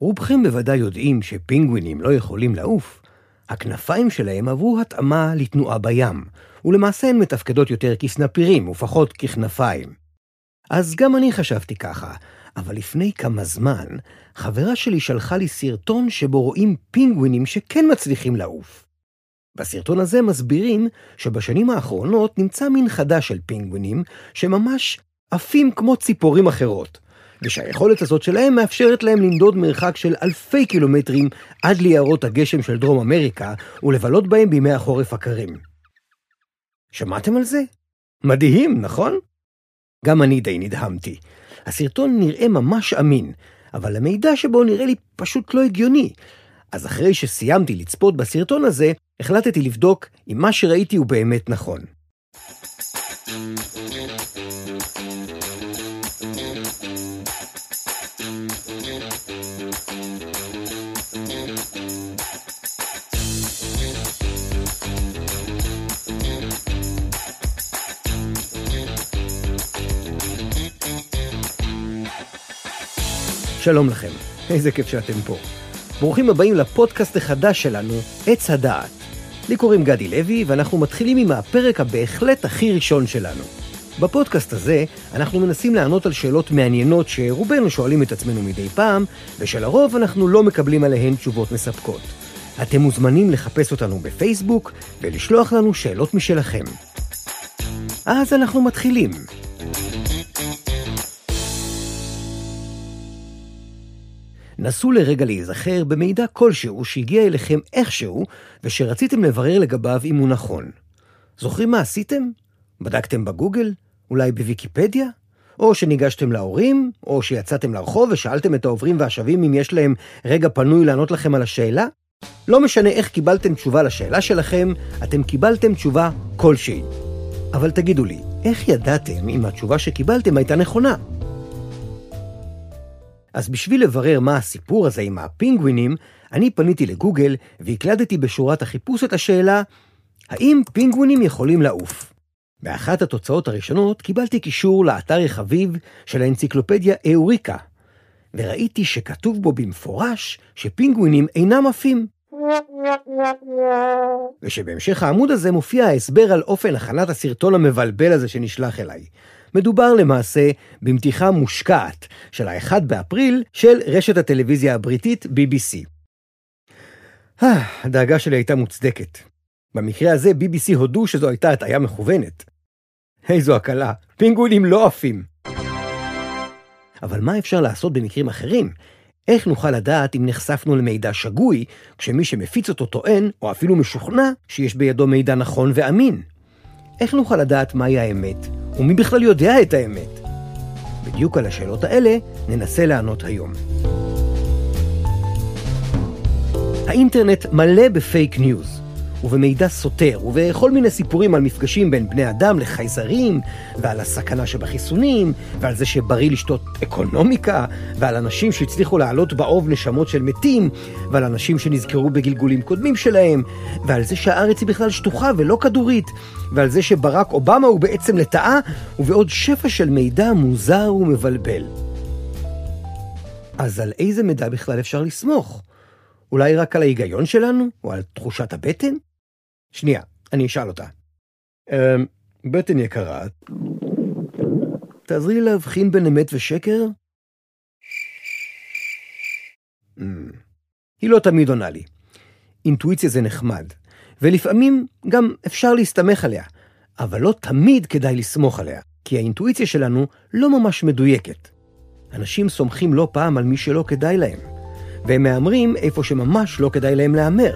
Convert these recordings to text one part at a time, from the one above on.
רובכם בוודאי יודעים שפינגווינים לא יכולים לעוף. הכנפיים שלהם עברו התאמה לתנועה בים, ולמעשה הן מתפקדות יותר כסנפירים ופחות ככנפיים. אז גם אני חשבתי ככה, אבל לפני כמה זמן, חברה שלי שלחה לי סרטון שבו רואים פינגווינים שכן מצליחים לעוף. בסרטון הזה מסבירים שבשנים האחרונות נמצא מין חדש של פינגווינים שממש עפים כמו ציפורים אחרות, ושהיכולת הזאת שלהם מאפשרת להם לנדוד מרחק של אלפי קילומטרים עד ליערות הגשם של דרום אמריקה ולבלות בהם בימי החורף הקרים. שמעתם על זה? מדהים, נכון? גם אני די נדהמתי. הסרטון נראה ממש אמין, אבל המידע שבו נראה לי פשוט לא הגיוני. אז אחרי שסיימתי לצפות בסרטון הזה, החלטתי לבדוק אם מה שראיתי הוא באמת נכון. שלום לכם, איזה כיף שאתם פה. ברוכים הבאים לפודקאסט החדש שלנו, עץ הדעת. לי קוראים גדי לוי, ואנחנו מתחילים עם הפרק הבהחלט הכי ראשון שלנו. בפודקאסט הזה אנחנו מנסים לענות על שאלות מעניינות שרובנו שואלים את עצמנו מדי פעם, ושלרוב אנחנו לא מקבלים עליהן תשובות מספקות. אתם מוזמנים לחפש אותנו בפייסבוק ולשלוח לנו שאלות משלכם. אז אנחנו מתחילים. נסו לרגע להיזכר במידע כלשהו שהגיע אליכם איכשהו, ושרציתם לברר לגביו אם הוא נכון. זוכרים מה עשיתם? בדקתם בגוגל? אולי בוויקיפדיה? או שניגשתם להורים, או שיצאתם לרחוב ושאלתם את העוברים והשבים אם יש להם רגע פנוי לענות לכם על השאלה? לא משנה איך קיבלתם תשובה לשאלה שלכם, אתם קיבלתם תשובה כלשהי. אבל תגידו לי, איך ידעתם אם התשובה שקיבלתם הייתה נכונה? אז בשביל לברר מה הסיפור הזה עם הפינגווינים, אני פניתי לגוגל והקלדתי בשורת החיפוש את השאלה, האם פינגווינים יכולים לעוף? באחת התוצאות הראשונות קיבלתי קישור לאתר חביב של האנציקלופדיה אאוריקה, וראיתי שכתוב בו במפורש שפינגווינים אינם עפים. ושבהמשך העמוד הזה מופיע ההסבר על אופן הכנת הסרטון המבלבל הזה שנשלח אליי. מדובר למעשה במתיחה מושקעת של ה-1 באפריל של רשת הטלוויזיה הבריטית BBC. אה, הדאגה שלי הייתה מוצדקת. במקרה הזה BBC הודו שזו הייתה הטעיה מכוונת. איזו הקלה, פינגווינים לא עפים. אבל מה אפשר לעשות במקרים אחרים? איך נוכל לדעת אם נחשפנו למידע שגוי, כשמי שמפיץ אותו טוען, או אפילו משוכנע, שיש בידו מידע נכון ואמין? איך נוכל לדעת מהי האמת, ומי בכלל יודע את האמת? בדיוק על השאלות האלה ננסה לענות היום. האינטרנט מלא בפייק ניוז. ובמידע סותר, ובכל מיני סיפורים על מפגשים בין בני אדם לחייזרים, ועל הסכנה שבחיסונים, ועל זה שבריא לשתות אקונומיקה, ועל אנשים שהצליחו להעלות באוב נשמות של מתים, ועל אנשים שנזכרו בגלגולים קודמים שלהם, ועל זה שהארץ היא בכלל שטוחה ולא כדורית, ועל זה שברק אובמה הוא בעצם לטאה, ובעוד שפע של מידע מוזר ומבלבל. אז על איזה מידע בכלל אפשר לסמוך? אולי רק על ההיגיון שלנו? או על תחושת הבטן? שנייה, אני אשאל אותה. אמ, בטן יקרה, תעזרי להבחין בין אמת ושקר? אמ, היא לא תמיד עונה לי. אינטואיציה זה נחמד, ולפעמים גם אפשר להסתמך עליה, אבל לא תמיד כדאי לסמוך עליה, כי האינטואיציה שלנו לא ממש מדויקת. אנשים סומכים לא פעם על מי שלא כדאי להם, והם מהמרים איפה שממש לא כדאי להם להמר.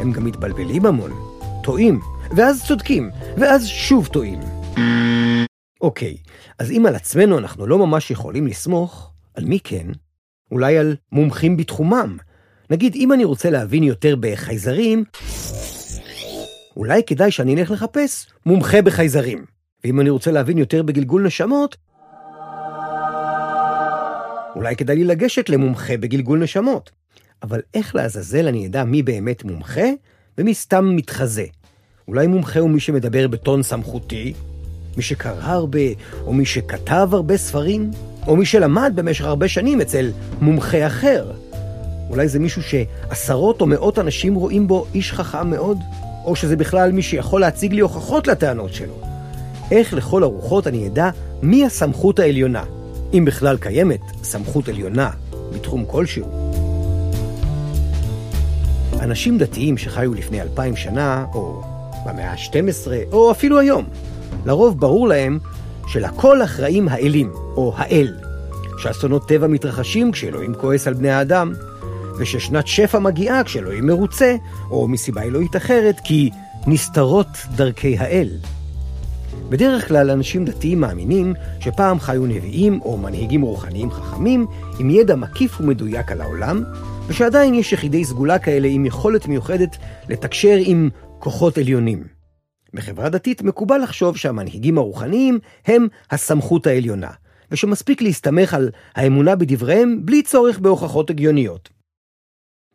הם גם מתבלבלים המון. טועים, ואז צודקים, ואז שוב טועים. אוקיי, אז אם על עצמנו אנחנו לא ממש יכולים לסמוך, על מי כן? אולי על מומחים בתחומם. נגיד, אם אני רוצה להבין יותר בחייזרים, אולי כדאי שאני אלך לחפש מומחה בחייזרים. ואם אני רוצה להבין יותר בגלגול נשמות, אולי כדאי לי לגשת למומחה בגלגול נשמות. אבל איך לעזאזל אני אדע מי באמת מומחה ומי סתם מתחזה? אולי מומחה הוא מי שמדבר בטון סמכותי? מי שקרא הרבה, או מי שכתב הרבה ספרים? או מי שלמד במשך הרבה שנים אצל מומחה אחר? אולי זה מישהו שעשרות או מאות אנשים רואים בו איש חכם מאוד? או שזה בכלל מי שיכול להציג לי הוכחות לטענות שלו? איך לכל הרוחות אני אדע מי הסמכות העליונה, אם בכלל קיימת סמכות עליונה בתחום כלשהו? אנשים דתיים שחיו לפני אלפיים שנה, או במאה ה-12, או אפילו היום, לרוב ברור להם שלכל אחראים האלים, או האל, שאסונות טבע מתרחשים כשאלוהים כועס על בני האדם, וששנת שפע מגיעה כשאלוהים מרוצה, או מסיבה אלוהית אחרת, כי נסתרות דרכי האל. בדרך כלל אנשים דתיים מאמינים שפעם חיו נביאים או מנהיגים רוחניים חכמים עם ידע מקיף ומדויק על העולם, ושעדיין יש יחידי סגולה כאלה עם יכולת מיוחדת לתקשר עם כוחות עליונים. בחברה דתית מקובל לחשוב שהמנהיגים הרוחניים הם הסמכות העליונה, ושמספיק להסתמך על האמונה בדבריהם בלי צורך בהוכחות הגיוניות.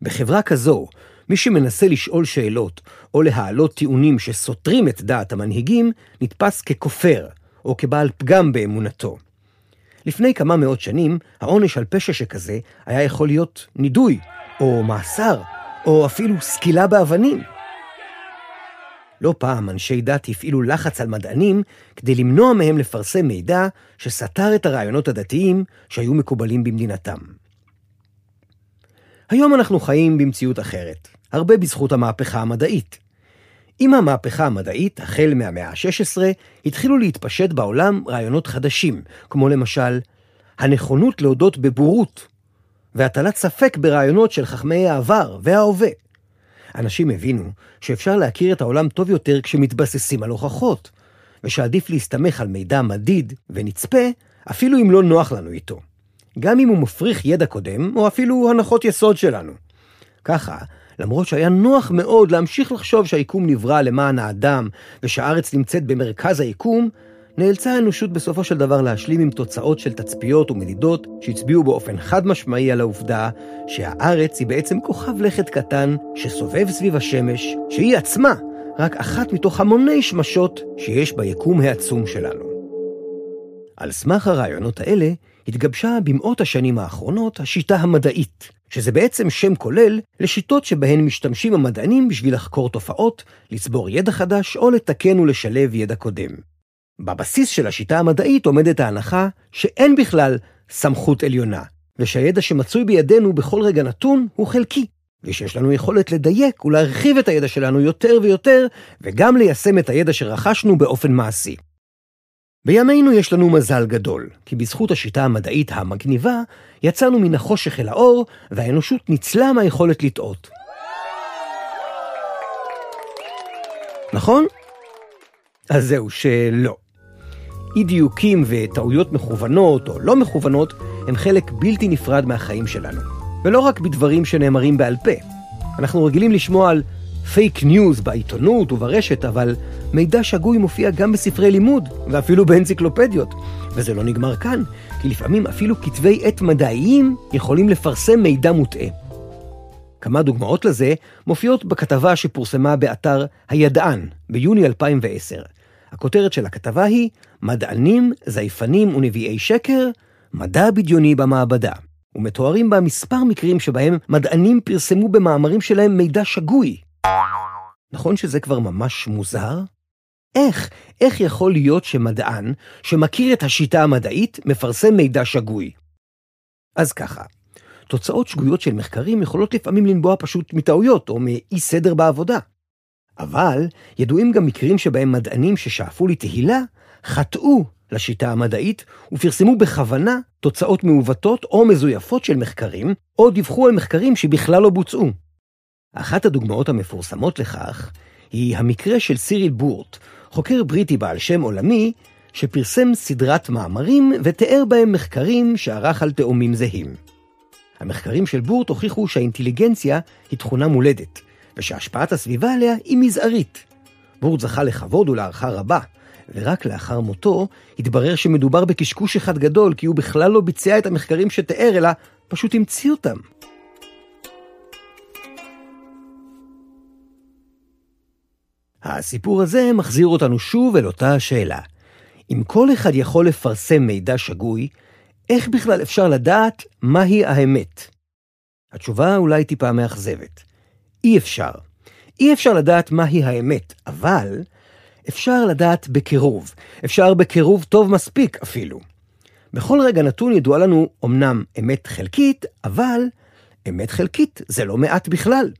בחברה כזו, מי שמנסה לשאול שאלות או להעלות טיעונים שסותרים את דעת המנהיגים, נתפס ככופר או כבעל פגם באמונתו. לפני כמה מאות שנים, העונש על פשע שכזה היה יכול להיות נידוי, או מאסר, או אפילו סקילה באבנים. לא פעם אנשי דת הפעילו לחץ על מדענים כדי למנוע מהם לפרסם מידע שסתר את הרעיונות הדתיים שהיו מקובלים במדינתם. היום אנחנו חיים במציאות אחרת, הרבה בזכות המהפכה המדעית. עם המהפכה המדעית, החל מהמאה ה-16, התחילו להתפשט בעולם רעיונות חדשים, כמו למשל, הנכונות להודות בבורות, והטלת ספק ברעיונות של חכמי העבר וההווה. אנשים הבינו שאפשר להכיר את העולם טוב יותר כשמתבססים על הוכחות, ושעדיף להסתמך על מידע מדיד ונצפה, אפילו אם לא נוח לנו איתו. גם אם הוא מפריך ידע קודם, או אפילו הנחות יסוד שלנו. ככה, למרות שהיה נוח מאוד להמשיך לחשוב שהיקום נברא למען האדם, ושהארץ נמצאת במרכז היקום, נאלצה האנושות בסופו של דבר להשלים עם תוצאות של תצפיות ומדידות שהצביעו באופן חד משמעי על העובדה שהארץ היא בעצם כוכב לכת קטן שסובב סביב השמש, שהיא עצמה רק אחת מתוך המוני שמשות שיש ביקום העצום שלנו. על סמך הרעיונות האלה התגבשה במאות השנים האחרונות השיטה המדעית, שזה בעצם שם כולל לשיטות שבהן משתמשים המדענים בשביל לחקור תופעות, לצבור ידע חדש או לתקן ולשלב ידע קודם. בבסיס של השיטה המדעית עומדת ההנחה שאין בכלל סמכות עליונה, ושהידע שמצוי בידינו בכל רגע נתון הוא חלקי, ושיש לנו יכולת לדייק ולהרחיב את הידע שלנו יותר ויותר, וגם ליישם את הידע שרכשנו באופן מעשי. בימינו יש לנו מזל גדול, כי בזכות השיטה המדעית המגניבה, יצאנו מן החושך אל האור, והאנושות ניצלה מהיכולת לטעות. נכון? אז זהו, שלא. אי דיוקים וטעויות מכוונות או לא מכוונות הם חלק בלתי נפרד מהחיים שלנו. ולא רק בדברים שנאמרים בעל פה. אנחנו רגילים לשמוע על פייק ניוז בעיתונות וברשת, אבל מידע שגוי מופיע גם בספרי לימוד, ואפילו באנציקלופדיות. וזה לא נגמר כאן, כי לפעמים אפילו כתבי עת מדעיים יכולים לפרסם מידע מוטעה. כמה דוגמאות לזה מופיעות בכתבה שפורסמה באתר הידען ביוני 2010. הכותרת של הכתבה היא מדענים, זייפנים ונביאי שקר, מדע בדיוני במעבדה. ומתוארים בה מספר מקרים שבהם מדענים פרסמו במאמרים שלהם מידע שגוי, נכון שזה כבר ממש מוזר? איך, איך יכול להיות שמדען, שמכיר את השיטה המדעית, מפרסם מידע שגוי? אז ככה, תוצאות שגויות של מחקרים יכולות לפעמים לנבוע פשוט מטעויות או מאי סדר בעבודה. אבל ידועים גם מקרים שבהם מדענים ששאפו לתהילה, חטאו לשיטה המדעית ופרסמו בכוונה תוצאות מעוותות או מזויפות של מחקרים, או דיווחו על מחקרים שבכלל לא בוצעו. אחת הדוגמאות המפורסמות לכך היא המקרה של סיריל בורט, חוקר בריטי בעל שם עולמי, שפרסם סדרת מאמרים ותיאר בהם מחקרים שערך על תאומים זהים. המחקרים של בורט הוכיחו שהאינטליגנציה היא תכונה מולדת, ושהשפעת הסביבה עליה היא מזערית. בורט זכה לכבוד ולהערכה רבה, ורק לאחר מותו התברר שמדובר בקשקוש אחד גדול, כי הוא בכלל לא ביצע את המחקרים שתיאר, אלא פשוט המציא אותם. הסיפור הזה מחזיר אותנו שוב אל אותה השאלה. אם כל אחד יכול לפרסם מידע שגוי, איך בכלל אפשר לדעת מהי האמת? התשובה אולי טיפה מאכזבת. אי אפשר. אי אפשר לדעת מהי האמת, אבל אפשר לדעת בקירוב. אפשר בקירוב טוב מספיק אפילו. בכל רגע נתון ידועה לנו אמנם אמת חלקית, אבל אמת חלקית זה לא מעט בכלל.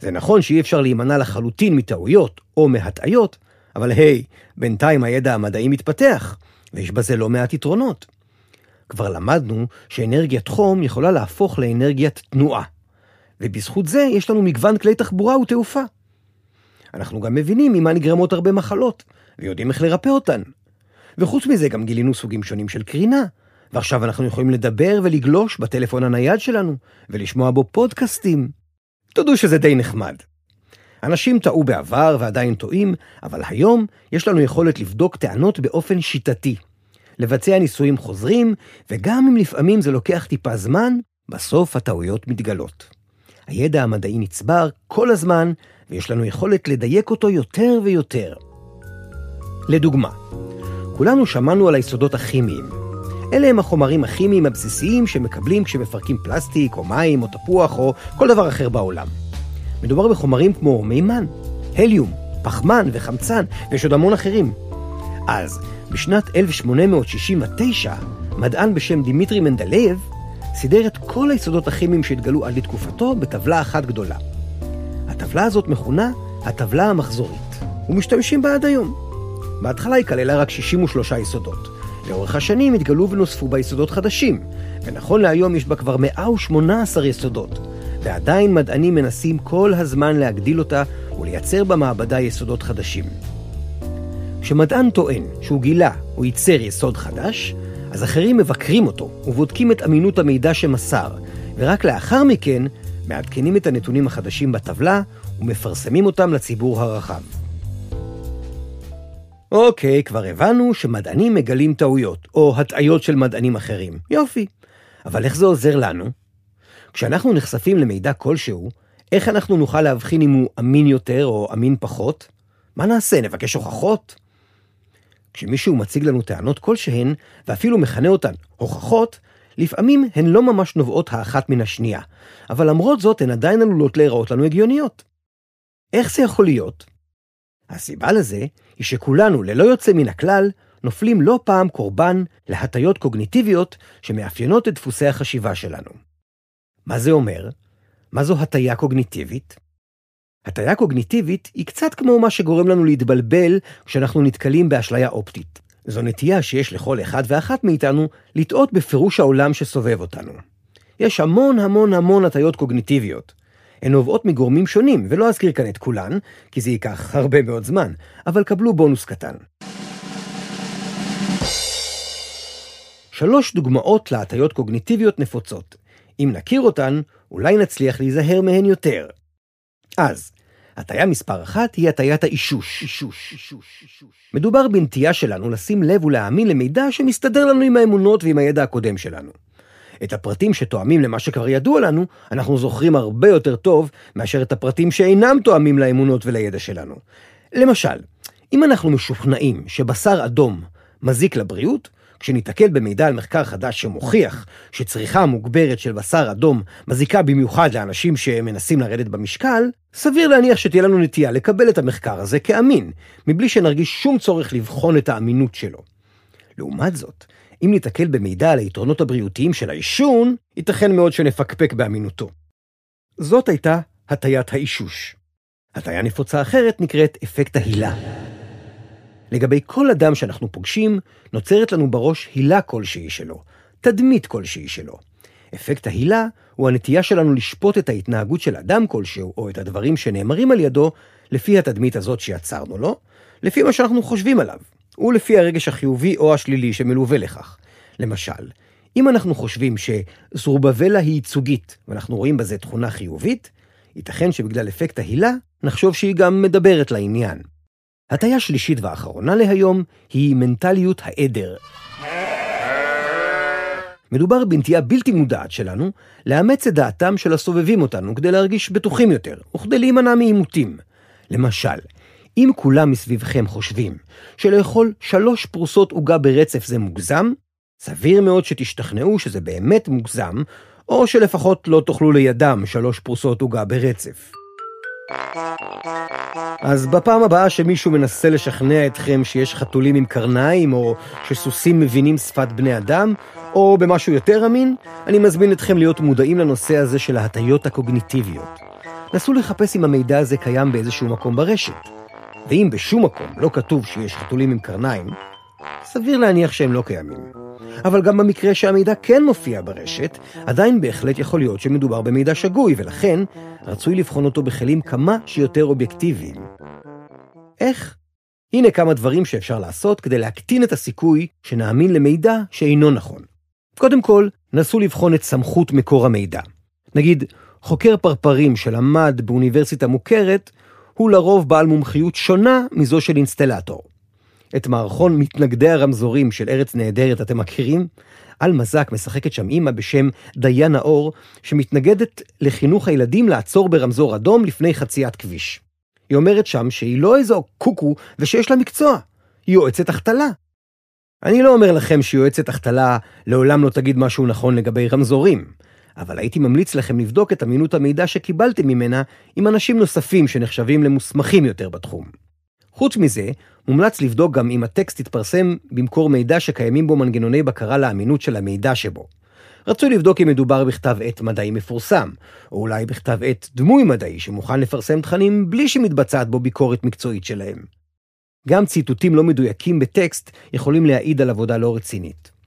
זה נכון שאי אפשר להימנע לחלוטין מטעויות או מהטעיות, אבל היי, בינתיים הידע המדעי מתפתח, ויש בזה לא מעט יתרונות. כבר למדנו שאנרגיית חום יכולה להפוך לאנרגיית תנועה, ובזכות זה יש לנו מגוון כלי תחבורה ותעופה. אנחנו גם מבינים ממה נגרמות הרבה מחלות, ויודעים איך לרפא אותן. וחוץ מזה גם גילינו סוגים שונים של קרינה, ועכשיו אנחנו יכולים לדבר ולגלוש בטלפון הנייד שלנו, ולשמוע בו פודקאסטים. תודו שזה די נחמד. אנשים טעו בעבר ועדיין טועים, אבל היום יש לנו יכולת לבדוק טענות באופן שיטתי. לבצע ניסויים חוזרים, וגם אם לפעמים זה לוקח טיפה זמן, בסוף הטעויות מתגלות. הידע המדעי נצבר כל הזמן, ויש לנו יכולת לדייק אותו יותר ויותר. לדוגמה, כולנו שמענו על היסודות הכימיים. אלה הם החומרים הכימיים הבסיסיים שמקבלים כשמפרקים פלסטיק, או מים, או תפוח, או כל דבר אחר בעולם. מדובר בחומרים כמו מימן, הליום, פחמן וחמצן, ויש עוד המון אחרים. אז, בשנת 1869, מדען בשם דימיטרי מנדלייב סידר את כל היסודות הכימיים שהתגלו עד לתקופתו בטבלה אחת גדולה. הטבלה הזאת מכונה הטבלה המחזורית, ומשתמשים בה עד היום. בהתחלה היא כללה רק 63 יסודות. לאורך השנים התגלו ונוספו בה יסודות חדשים, ונכון להיום יש בה כבר 118 יסודות, ועדיין מדענים מנסים כל הזמן להגדיל אותה ולייצר במעבדה יסודות חדשים. כשמדען טוען שהוא גילה או ייצר יסוד חדש, אז אחרים מבקרים אותו ובודקים את אמינות המידע שמסר, ורק לאחר מכן מעדכנים את הנתונים החדשים בטבלה ומפרסמים אותם לציבור הרחב. אוקיי, כבר הבנו שמדענים מגלים טעויות, או הטעיות של מדענים אחרים. יופי. אבל איך זה עוזר לנו? כשאנחנו נחשפים למידע כלשהו, איך אנחנו נוכל להבחין אם הוא אמין יותר או אמין פחות? מה נעשה, נבקש הוכחות? כשמישהו מציג לנו טענות כלשהן, ואפילו מכנה אותן הוכחות, לפעמים הן לא ממש נובעות האחת מן השנייה, אבל למרות זאת הן עדיין עלולות להיראות לנו הגיוניות. איך זה יכול להיות? הסיבה לזה היא שכולנו, ללא יוצא מן הכלל, נופלים לא פעם קורבן להטיות קוגניטיביות שמאפיינות את דפוסי החשיבה שלנו. מה זה אומר? מה זו הטיה קוגניטיבית? הטיה קוגניטיבית היא קצת כמו מה שגורם לנו להתבלבל כשאנחנו נתקלים באשליה אופטית. זו נטייה שיש לכל אחד ואחת מאיתנו לטעות בפירוש העולם שסובב אותנו. יש המון המון המון הטיות קוגניטיביות. הן נובעות מגורמים שונים, ולא אזכיר כאן את כולן, כי זה ייקח הרבה מאוד זמן, אבל קבלו בונוס קטן. שלוש דוגמאות להטיות קוגניטיביות נפוצות. אם נכיר אותן, אולי נצליח להיזהר מהן יותר. אז, הטיה מספר אחת היא הטיית האישוש. אישוש, אישוש, אישוש. מדובר בנטייה שלנו לשים לב ולהאמין למידע שמסתדר לנו עם האמונות ועם הידע הקודם שלנו. את הפרטים שתואמים למה שכבר ידוע לנו, אנחנו זוכרים הרבה יותר טוב מאשר את הפרטים שאינם תואמים לאמונות ולידע שלנו. למשל, אם אנחנו משוכנעים שבשר אדום מזיק לבריאות, כשניתקל במידע על מחקר חדש שמוכיח שצריכה מוגברת של בשר אדום מזיקה במיוחד לאנשים שמנסים לרדת במשקל, סביר להניח שתהיה לנו נטייה לקבל את המחקר הזה כאמין, מבלי שנרגיש שום צורך לבחון את האמינות שלו. לעומת זאת, אם ניתקל במידע על היתרונות הבריאותיים של העישון, ייתכן מאוד שנפקפק באמינותו. זאת הייתה הטיית האישוש. הטיה נפוצה אחרת נקראת אפקט ההילה. לגבי כל אדם שאנחנו פוגשים, נוצרת לנו בראש הילה כלשהי שלו, תדמית כלשהי שלו. אפקט ההילה הוא הנטייה שלנו לשפוט את ההתנהגות של אדם כלשהו, או את הדברים שנאמרים על ידו, לפי התדמית הזאת שיצרנו לו, לפי מה שאנחנו חושבים עליו. ולפי הרגש החיובי או השלילי שמלווה לכך. למשל, אם אנחנו חושבים שזרובבלה היא ייצוגית, ואנחנו רואים בזה תכונה חיובית, ייתכן שבגלל אפקט ההילה, נחשוב שהיא גם מדברת לעניין. הטיה שלישית ואחרונה להיום היא מנטליות העדר. מדובר בנטייה בלתי מודעת שלנו לאמץ את דעתם של הסובבים אותנו כדי להרגיש בטוחים יותר, וכדי להימנע מעימותים. למשל, אם כולם מסביבכם חושבים שלאכול שלוש פרוסות עוגה ברצף זה מוגזם, סביר מאוד שתשתכנעו שזה באמת מוגזם, או שלפחות לא תאכלו לידם שלוש פרוסות עוגה ברצף. אז בפעם הבאה שמישהו מנסה לשכנע אתכם שיש חתולים עם קרניים, או שסוסים מבינים שפת בני אדם, או במשהו יותר אמין, אני מזמין אתכם להיות מודעים לנושא הזה של ההטיות הקוגניטיביות. נסו לחפש אם המידע הזה קיים באיזשהו מקום ברשת. ואם בשום מקום לא כתוב שיש חתולים עם קרניים, סביר להניח שהם לא קיימים. אבל גם במקרה שהמידע כן מופיע ברשת, עדיין בהחלט יכול להיות שמדובר במידע שגוי, ולכן רצוי לבחון אותו בכלים כמה שיותר אובייקטיביים. איך? הנה כמה דברים שאפשר לעשות כדי להקטין את הסיכוי שנאמין למידע שאינו נכון. קודם כל, נסו לבחון את סמכות מקור המידע. נגיד, חוקר פרפרים שלמד באוניברסיטה מוכרת, הוא לרוב בעל מומחיות שונה מזו של אינסטלטור. את מערכון מתנגדי הרמזורים של ארץ נהדרת אתם מכירים? על מזק משחקת שם אימא בשם דיאנה אור, שמתנגדת לחינוך הילדים לעצור ברמזור אדום לפני חציית כביש. היא אומרת שם שהיא לא איזו קוקו ושיש לה מקצוע, היא יועצת החתלה. אני לא אומר לכם שיועצת החתלה לעולם לא תגיד משהו נכון לגבי רמזורים, אבל הייתי ממליץ לכם לבדוק את אמינות המידע שקיבלתם ממנה עם אנשים נוספים שנחשבים למוסמכים יותר בתחום. חוץ מזה, מומלץ לבדוק גם אם הטקסט יתפרסם במקור מידע שקיימים בו מנגנוני בקרה לאמינות של המידע שבו. רצוי לבדוק אם מדובר בכתב עת מדעי מפורסם, או אולי בכתב עת דמוי מדעי שמוכן לפרסם תכנים בלי שמתבצעת בו ביקורת מקצועית שלהם. גם ציטוטים לא מדויקים בטקסט יכולים להעיד על עבודה לא רצינית.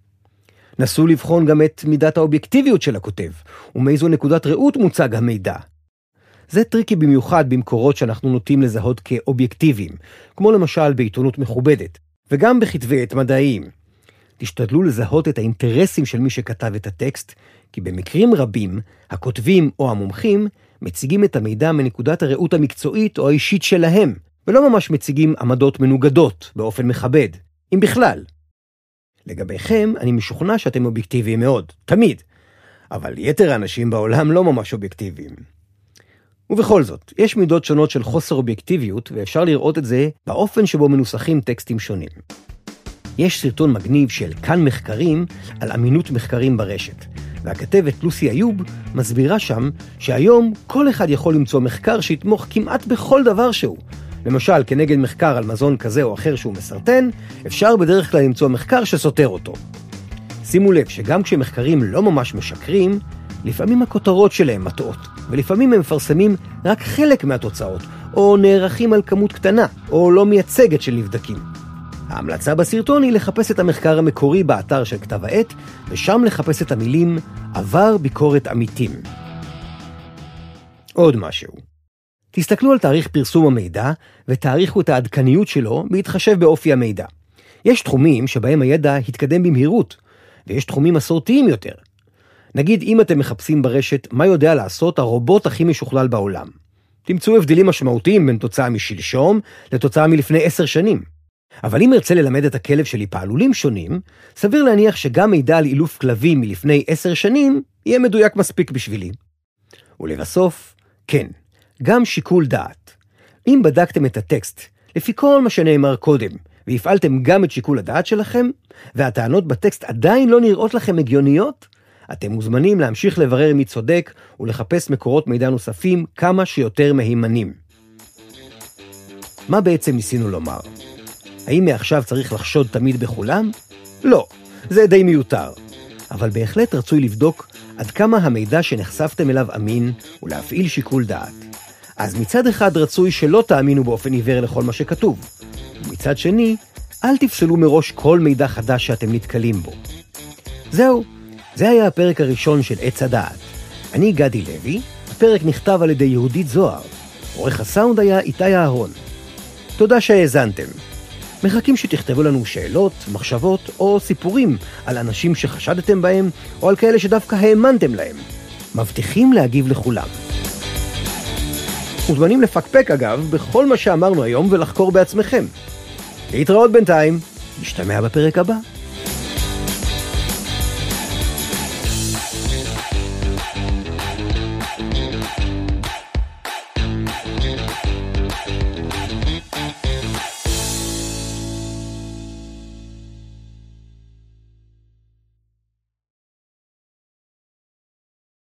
נסו לבחון גם את מידת האובייקטיביות של הכותב, ומאיזו נקודת ראות מוצג המידע. זה tricky במיוחד במקורות שאנחנו נוטים לזהות כאובייקטיביים, כמו למשל בעיתונות מכובדת, וגם בכתבי עת מדעיים. תשתדלו לזהות את האינטרסים של מי שכתב את הטקסט, כי במקרים רבים, הכותבים או המומחים מציגים את המידע מנקודת הראות המקצועית או האישית שלהם, ולא ממש מציגים עמדות מנוגדות באופן מכבד, אם בכלל. לגביכם, אני משוכנע שאתם אובייקטיביים מאוד, תמיד, אבל יתר האנשים בעולם לא ממש אובייקטיביים. ובכל זאת, יש מידות שונות של חוסר אובייקטיביות, ואפשר לראות את זה באופן שבו מנוסחים טקסטים שונים. יש סרטון מגניב של כאן מחקרים על אמינות מחקרים ברשת, והכתבת לוסי איוב מסבירה שם שהיום כל אחד יכול למצוא מחקר שיתמוך כמעט בכל דבר שהוא. למשל, כנגד מחקר על מזון כזה או אחר שהוא מסרטן, אפשר בדרך כלל למצוא מחקר שסותר אותו. שימו לב שגם כשמחקרים לא ממש משקרים, לפעמים הכותרות שלהם מטעות, ולפעמים הם מפרסמים רק חלק מהתוצאות, או נערכים על כמות קטנה, או לא מייצגת של נבדקים. ההמלצה בסרטון היא לחפש את המחקר המקורי באתר של כתב העת, ושם לחפש את המילים עבר ביקורת עמיתים. עוד משהו. תסתכלו על תאריך פרסום המידע, ותעריכו את העדכניות שלו בהתחשב באופי המידע. יש תחומים שבהם הידע התקדם במהירות, ויש תחומים מסורתיים יותר, נגיד אם אתם מחפשים ברשת מה יודע לעשות הרובוט הכי משוכלל בעולם. תמצאו הבדלים משמעותיים בין תוצאה משלשום לתוצאה מלפני עשר שנים. אבל אם ארצה ללמד את הכלב שלי פעלולים שונים, סביר להניח שגם מידע על אילוף כלבים מלפני עשר שנים יהיה מדויק מספיק בשבילי. ולבסוף, כן, גם שיקול דעת. אם בדקתם את הטקסט לפי כל מה שנאמר קודם, והפעלתם גם את שיקול הדעת שלכם, והטענות בטקסט עדיין לא נראות לכם הגיוניות, אתם מוזמנים להמשיך לברר מי צודק ולחפש מקורות מידע נוספים כמה שיותר מהימנים. מה בעצם ניסינו לומר? האם מעכשיו צריך לחשוד תמיד בכולם? לא, זה די מיותר. אבל בהחלט רצוי לבדוק עד כמה המידע שנחשפתם אליו אמין ולהפעיל שיקול דעת. אז מצד אחד רצוי שלא תאמינו באופן עיוור לכל מה שכתוב, ומצד שני, אל תפסלו מראש כל מידע חדש שאתם נתקלים בו. זהו, זה היה הפרק הראשון של עץ הדעת. אני גדי לוי, הפרק נכתב על ידי יהודית זוהר. עורך הסאונד היה איתי אהרון. תודה שהאזנתם. מחכים שתכתבו לנו שאלות, מחשבות או סיפורים על אנשים שחשדתם בהם, או על כאלה שדווקא האמנתם להם. מבטיחים להגיב לכולם. מוזמנים לפקפק אגב בכל מה שאמרנו היום ולחקור בעצמכם. להתראות בינתיים, נשתמע בפרק הבא.